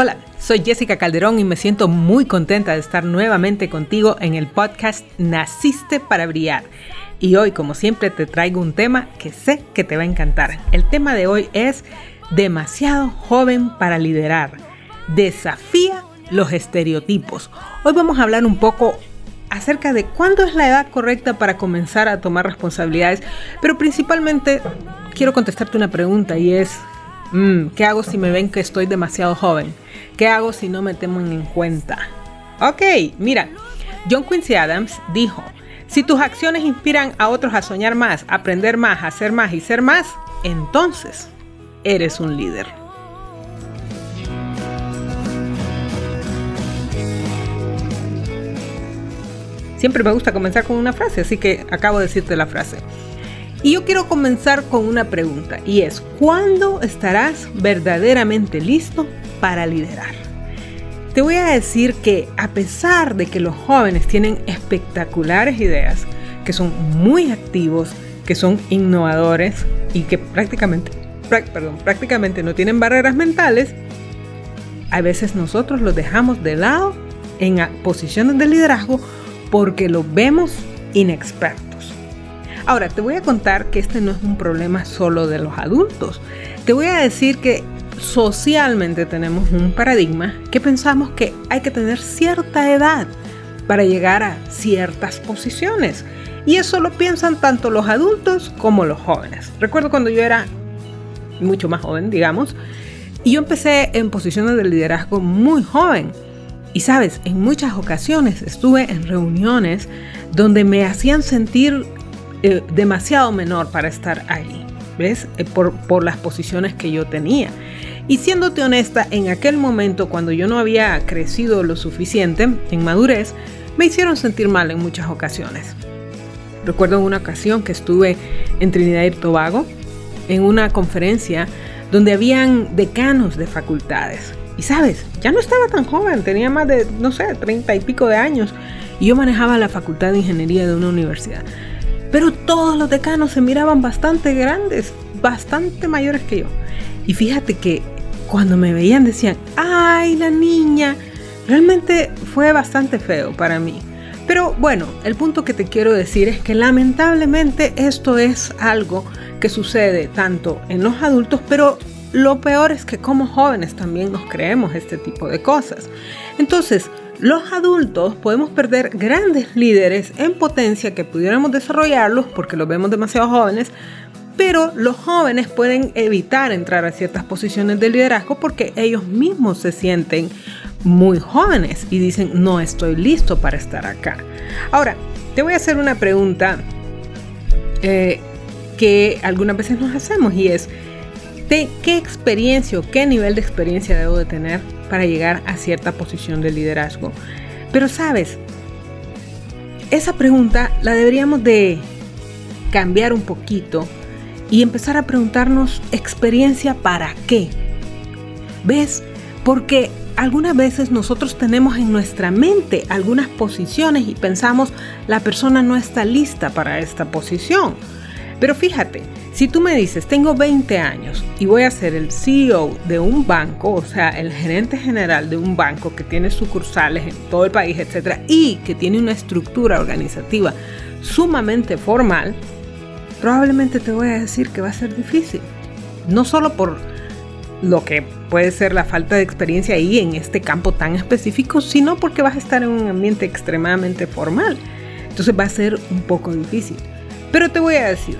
Hola, soy Jessica Calderón y me siento muy contenta de estar nuevamente contigo en el podcast Naciste para Brillar. Y hoy, como siempre, te traigo un tema que sé que te va a encantar. El tema de hoy es demasiado joven para liderar. Desafía los estereotipos. Hoy vamos a hablar un poco acerca de cuándo es la edad correcta para comenzar a tomar responsabilidades, pero principalmente quiero contestarte una pregunta y es, mm, ¿qué hago si me ven que estoy demasiado joven? ¿Qué hago si no me toman en cuenta? Ok, mira, John Quincy Adams dijo, si tus acciones inspiran a otros a soñar más, aprender más, hacer más y ser más, entonces eres un líder. Siempre me gusta comenzar con una frase, así que acabo de decirte la frase. Y yo quiero comenzar con una pregunta y es, ¿cuándo estarás verdaderamente listo para liderar. Te voy a decir que a pesar de que los jóvenes tienen espectaculares ideas, que son muy activos, que son innovadores y que prácticamente, perdón, prácticamente no tienen barreras mentales, a veces nosotros los dejamos de lado en posiciones de liderazgo porque los vemos inexpertos. Ahora, te voy a contar que este no es un problema solo de los adultos. Te voy a decir que socialmente tenemos un paradigma que pensamos que hay que tener cierta edad para llegar a ciertas posiciones. Y eso lo piensan tanto los adultos como los jóvenes. Recuerdo cuando yo era mucho más joven, digamos, y yo empecé en posiciones de liderazgo muy joven. Y sabes, en muchas ocasiones estuve en reuniones donde me hacían sentir eh, demasiado menor para estar ahí, ¿ves? Eh, por, las posiciones que yo tenía. Y siéndote honesta, en aquel momento cuando yo no había crecido lo suficiente en madurez, me hicieron sentir mal en muchas ocasiones. Recuerdo una ocasión que estuve en Trinidad y Tobago, en una conferencia donde habían decanos de facultades. Y sabes, ya no estaba tan joven, tenía más de, no sé, treinta y pico de años. Y yo manejaba la facultad de ingeniería de una universidad. Pero todos los decanos se miraban bastante grandes, bastante mayores que yo. Y fíjate que cuando me veían decían, ay, la niña. Realmente fue bastante feo para mí. Pero bueno, el punto que te quiero decir es que lamentablemente esto es algo que sucede tanto en los adultos, pero lo peor es que como jóvenes también nos creemos este tipo de cosas. Entonces, los adultos podemos perder grandes líderes en potencia que pudiéramos desarrollarlos porque los vemos demasiado jóvenes, pero los jóvenes pueden evitar entrar a ciertas posiciones de liderazgo porque ellos mismos se sienten muy jóvenes y dicen, no estoy listo para estar acá. Ahora, te voy a hacer una pregunta eh, que algunas veces nos hacemos y es, ¿de qué experiencia o qué nivel de experiencia debo de tener para llegar a cierta posición de liderazgo? Pero sabes, esa pregunta la deberíamos de cambiar un poquito y empezar a preguntarnos experiencia para qué. ¿Ves? Porque algunas veces nosotros tenemos en nuestra mente algunas posiciones y pensamos la persona no está lista para esta posición. Pero fíjate, si tú me dices, tengo 20 años y voy a ser el CEO de un banco, o sea, el gerente general de un banco que tiene sucursales en todo el país, etcétera, y que tiene una estructura organizativa sumamente formal, probablemente te voy a decir que va a ser difícil. No solo por lo que puede ser la falta de experiencia ahí en este campo tan específico, sino porque vas a estar en un ambiente extremadamente formal. Entonces va a ser un poco difícil. Pero te voy a decir,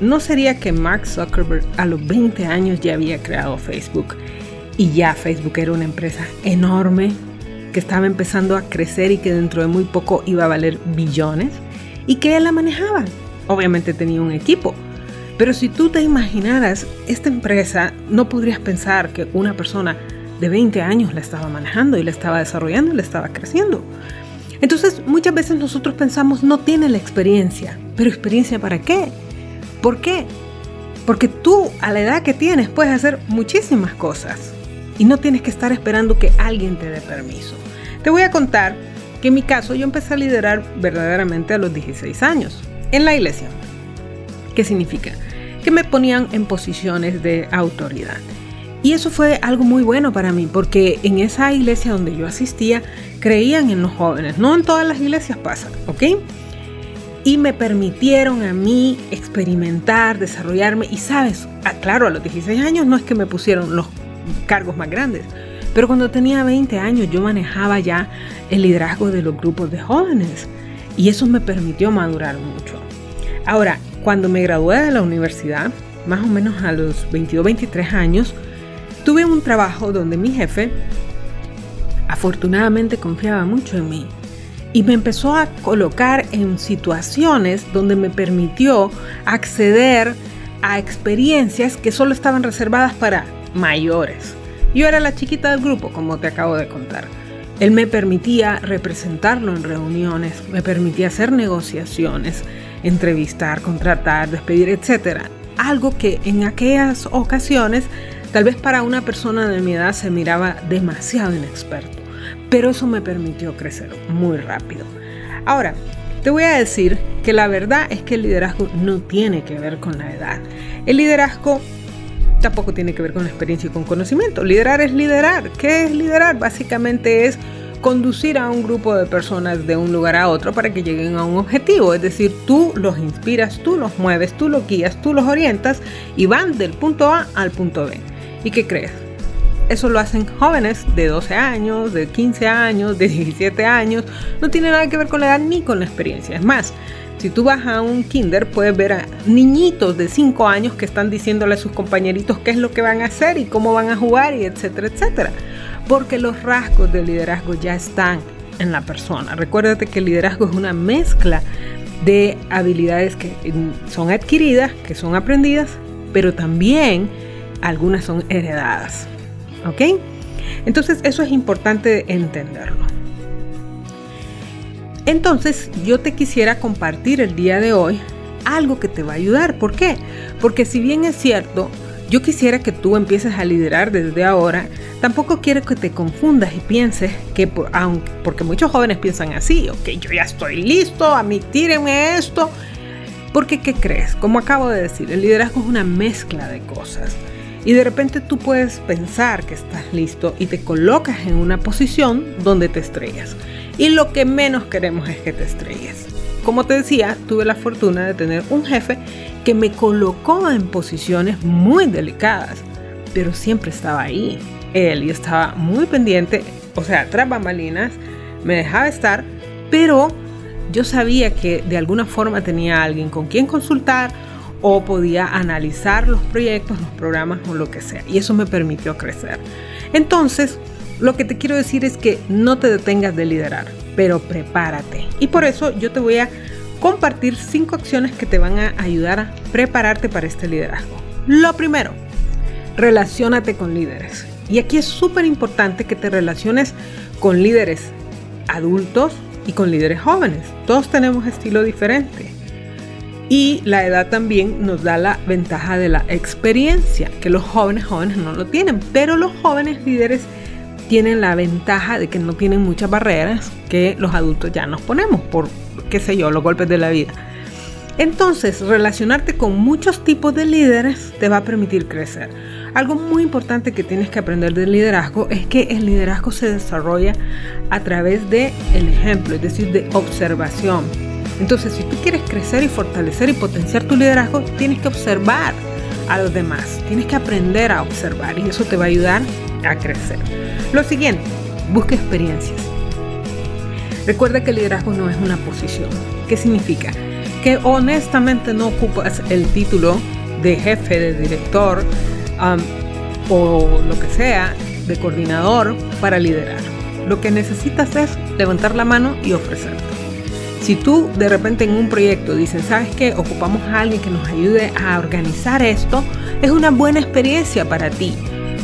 ¿no sería que Mark Zuckerberg a los 20 años ya había creado Facebook y ya Facebook era una empresa enorme que estaba empezando a crecer y que dentro de muy poco iba a valer billones y que él la manejaba? obviamente tenía un equipo. Pero si tú te imaginaras esta empresa, no podrías pensar que una persona de 20 años la estaba manejando y la estaba desarrollando y la estaba creciendo. Entonces muchas veces nosotros pensamos no tiene la experiencia, pero experiencia para qué? ¿Por qué? Porque tú a la edad que tienes puedes hacer muchísimas cosas y no tienes que estar esperando que alguien te dé permiso. Te voy a contar que en mi caso yo empecé a liderar verdaderamente a los 16 años en la iglesia. ¿Qué significa? que me ponían en posiciones de autoridad. Y eso fue algo muy bueno para mí, porque en esa iglesia donde yo asistía, creían en los jóvenes. No en todas las iglesias pasa, ¿ok? Y me permitieron a mí experimentar, desarrollarme. Y sabes, ah, claro, a los 16 años no es que me pusieron los cargos más grandes, pero cuando tenía 20 años yo manejaba ya el liderazgo de los grupos de jóvenes. Y eso me permitió madurar mucho. Ahora, cuando me gradué de la universidad, más o menos a los 22, 23 años, tuve un trabajo donde mi jefe afortunadamente confiaba mucho en mí y me empezó a colocar en situaciones donde me permitió acceder a experiencias que solo estaban reservadas para mayores. Yo era la chiquita del grupo, como te acabo de contar. Él me permitía representarlo en reuniones, me permitía hacer negociaciones, entrevistar, contratar, despedir, etc. Algo que en aquellas ocasiones tal vez para una persona de mi edad se miraba demasiado inexperto, pero eso me permitió crecer muy rápido. Ahora, te voy a decir que la verdad es que el liderazgo no tiene que ver con la edad. El liderazgo tampoco tiene que ver con experiencia y con conocimiento. Liderar es liderar. ¿Qué es liderar? Básicamente es conducir a un grupo de personas de un lugar a otro para que lleguen a un objetivo. Es decir, tú los inspiras, tú los mueves, tú los guías, tú los orientas y van del punto A al punto B. ¿Y qué crees? Eso lo hacen jóvenes de 12 años, de 15 años, de 17 años. No tiene nada que ver con la edad ni con la experiencia. Es más, si tú vas a un kinder, puedes ver a niñitos de 5 años que están diciéndole a sus compañeritos qué es lo que van a hacer y cómo van a jugar y etcétera, etcétera. Porque los rasgos del liderazgo ya están en la persona. Recuérdate que el liderazgo es una mezcla de habilidades que son adquiridas, que son aprendidas, pero también algunas son heredadas. ¿Ok? Entonces eso es importante entenderlo. Entonces yo te quisiera compartir el día de hoy algo que te va a ayudar. ¿Por qué? Porque si bien es cierto, yo quisiera que tú empieces a liderar desde ahora, tampoco quiero que te confundas y pienses que, por, aunque, porque muchos jóvenes piensan así, ok, yo ya estoy listo, a mí tírenme esto. Porque, ¿qué crees? Como acabo de decir, el liderazgo es una mezcla de cosas. Y de repente tú puedes pensar que estás listo y te colocas en una posición donde te estrellas. Y lo que menos queremos es que te estrelles. Como te decía, tuve la fortuna de tener un jefe que me colocó en posiciones muy delicadas, pero siempre estaba ahí. Él y estaba muy pendiente, o sea, tras bambalinas, me dejaba estar, pero yo sabía que de alguna forma tenía alguien con quien consultar o podía analizar los proyectos, los programas o lo que sea. Y eso me permitió crecer. Entonces, lo que te quiero decir es que no te detengas de liderar, pero prepárate. Y por eso yo te voy a compartir cinco acciones que te van a ayudar a prepararte para este liderazgo. Lo primero, relacionate con líderes. Y aquí es súper importante que te relaciones con líderes adultos y con líderes jóvenes. Todos tenemos estilo diferente. Y la edad también nos da la ventaja de la experiencia, que los jóvenes jóvenes no lo tienen, pero los jóvenes líderes tienen la ventaja de que no tienen muchas barreras que los adultos ya nos ponemos por, qué sé yo, los golpes de la vida. Entonces, relacionarte con muchos tipos de líderes te va a permitir crecer. Algo muy importante que tienes que aprender del liderazgo es que el liderazgo se desarrolla a través de el ejemplo, es decir, de observación entonces, si tú quieres crecer y fortalecer y potenciar tu liderazgo, tienes que observar a los demás, tienes que aprender a observar y eso te va a ayudar a crecer. Lo siguiente, busca experiencias. Recuerda que el liderazgo no es una posición. ¿Qué significa? Que honestamente no ocupas el título de jefe, de director o lo que sea, de coordinador para liderar. Lo que necesitas es levantar la mano y ofrecerte. Si tú de repente en un proyecto dices, ¿sabes qué? Ocupamos a alguien que nos ayude a organizar esto, es una buena experiencia para ti.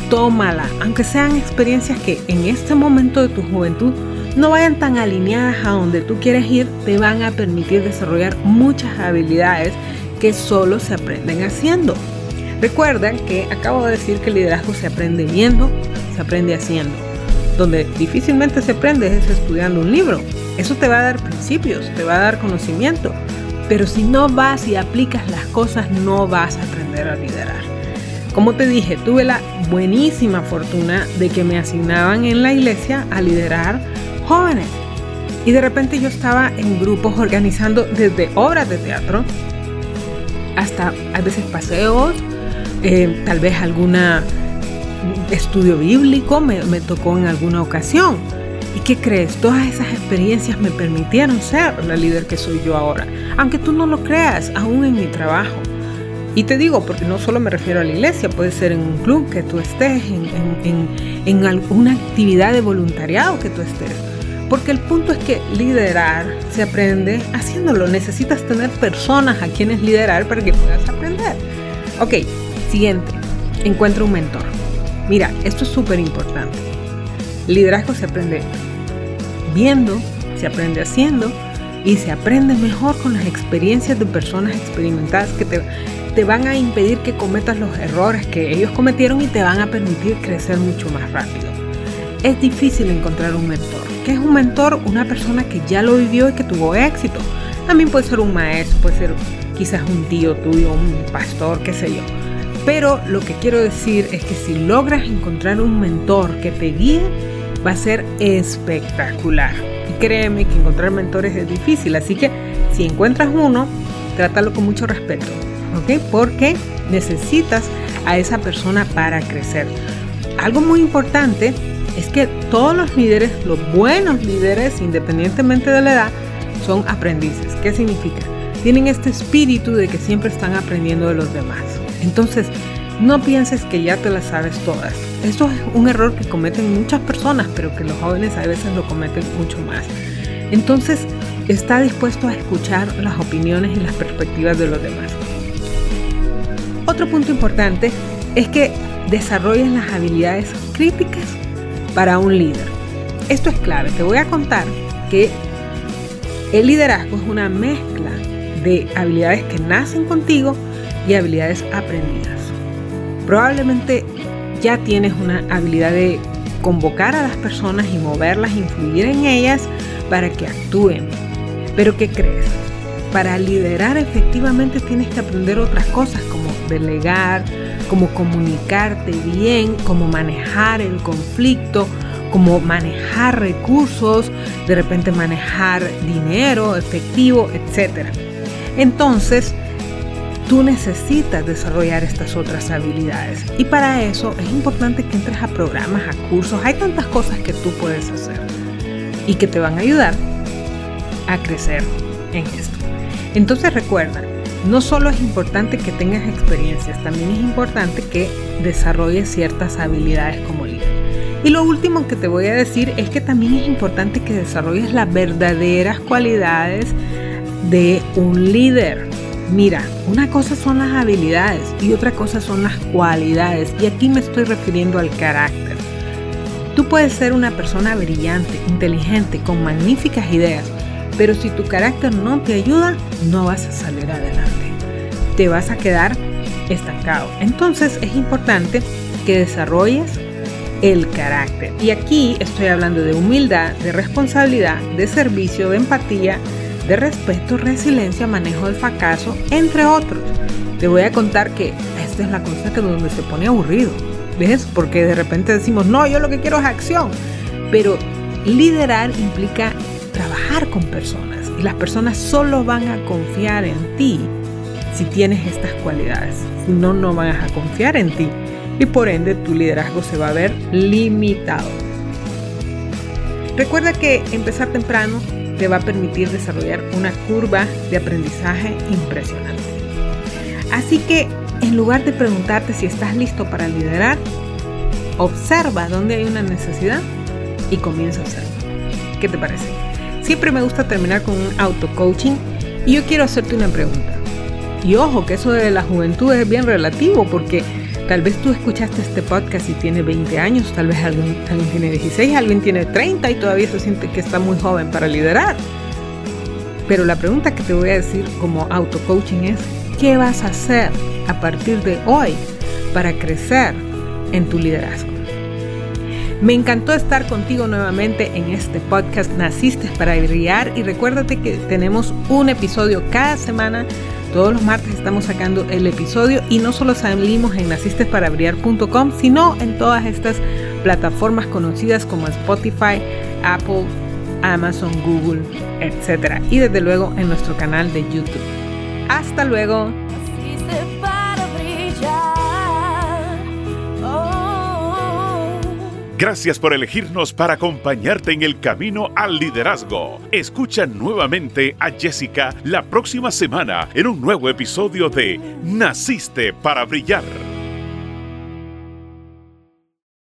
Tómala, aunque sean experiencias que en este momento de tu juventud no vayan tan alineadas a donde tú quieres ir, te van a permitir desarrollar muchas habilidades que solo se aprenden haciendo. Recuerda que acabo de decir que el liderazgo se aprende viendo, se aprende haciendo. Donde difícilmente se aprende es estudiando un libro. Eso te va a dar principios, te va a dar conocimiento, Pero si no vas y aplicas las cosas, no vas a aprender a liderar. Como te dije, tuve la buenísima fortuna de que me asignaban en la iglesia a liderar jóvenes. Y de repente yo estaba en grupos organizando desde obras de teatro hasta a veces paseos, eh, tal vez alguna estudio bíblico me, me tocó en alguna ocasión. ¿Y qué crees? Todas esas experiencias me permitieron ser la líder que soy yo ahora. Aunque tú no lo creas, aún en mi trabajo. Y te digo, porque no solo me refiero a la iglesia, puede ser en un club que tú estés, en, en, en, alguna actividad de voluntariado que tú estés. Porque el punto es que liderar se aprende haciéndolo. Necesitas tener personas a quienes liderar para que puedas aprender. Ok, siguiente. Encuentra un mentor. Mira, esto es súper importante. Liderazgo se aprende viendo, se aprende haciendo y se aprende mejor con las experiencias de personas experimentadas que te, van a impedir que cometas los errores que ellos cometieron y te van a permitir crecer mucho más rápido. Es difícil encontrar un mentor. ¿Qué es un mentor? Una persona que ya lo vivió y que tuvo éxito. También puede ser un maestro, puede ser quizás un tío tuyo, un pastor, qué sé yo. Pero lo que quiero decir es que si logras encontrar un mentor que te guíe, va a ser espectacular. Y créeme que encontrar mentores es difícil, así que si encuentras uno, trátalo con mucho respeto, ¿ok? Porque necesitas a esa persona para crecer. Algo muy importante es que todos los líderes, los buenos líderes, independientemente de la edad, son aprendices. ¿Qué significa? Tienen este espíritu de que siempre están aprendiendo de los demás. Entonces, no pienses que ya te las sabes todas. Esto es un error que cometen muchas personas, pero que los jóvenes a veces lo cometen mucho más. Entonces, está dispuesto a escuchar las opiniones y las perspectivas de los demás. Otro punto importante es que desarrolles las habilidades críticas para un líder. Esto es clave. Te voy a contar que el liderazgo es una mezcla de habilidades que nacen contigo y habilidades aprendidas. Probablemente ya tienes una habilidad de convocar a las personas y moverlas, influir en ellas para que actúen. Pero ¿qué crees? Para liderar efectivamente tienes que aprender otras cosas como delegar, como comunicarte bien, como manejar el conflicto, como manejar recursos, de repente manejar dinero, efectivo, etc. Entonces, tú necesitas desarrollar estas otras habilidades. Y para eso es importante que entres a programas, a cursos. Hay tantas cosas que tú puedes hacer y que te van a ayudar a crecer en esto. Entonces recuerda, no solo es importante que tengas experiencias, también es importante que desarrolles ciertas habilidades como líder. Y lo último que te voy a decir es que también es importante que desarrolles las verdaderas cualidades de un líder. Mira, una cosa son las habilidades y otra cosa son las cualidades. Y aquí me estoy refiriendo al carácter. Tú puedes ser una persona brillante, inteligente, con magníficas ideas, pero si tu carácter no te ayuda, no vas a salir adelante. Te vas a quedar estancado. Entonces es importante que desarrolles el carácter. Y aquí estoy hablando de humildad, de responsabilidad, de servicio, de empatía, de respeto, resiliencia, manejo del fracaso, entre otros. Te voy a contar que esta es la cosa que donde se pone aburrido. ¿Ves? Porque de repente decimos, no, yo lo que quiero es acción. Pero liderar implica trabajar con personas y las personas solo van a confiar en ti si tienes estas cualidades. Si no, no van a confiar en ti y por ende tu liderazgo se va a ver limitado. Recuerda que empezar temprano te va a permitir desarrollar una curva de aprendizaje impresionante. Así que en lugar de preguntarte si estás listo para liderar, observa dónde hay una necesidad y comienza a hacerlo. ¿Qué te parece? Siempre me gusta terminar con un auto-coaching y yo quiero hacerte una pregunta. Y ojo, que eso de la juventud es bien relativo porque tal vez tú escuchaste este podcast y tiene 20 años, tal vez alguien, alguien tiene 16, alguien tiene 30 y todavía se siente que está muy joven para liderar. Pero la pregunta que te voy a decir como auto-coaching es, ¿qué vas a hacer a partir de hoy para crecer en tu liderazgo? Me encantó estar contigo nuevamente en este podcast Naciste para Brillar y recuérdate que tenemos un episodio cada semana. Todos los martes estamos sacando el episodio y no solo salimos en nacistesparabrillar.com, sino en todas estas plataformas conocidas como Spotify, Apple, Amazon, Google, etc. Y desde luego en nuestro canal de YouTube. Hasta luego. Gracias por elegirnos para acompañarte en el camino al liderazgo. Escucha nuevamente a Jessica la próxima semana en un nuevo episodio de Naciste para Brillar.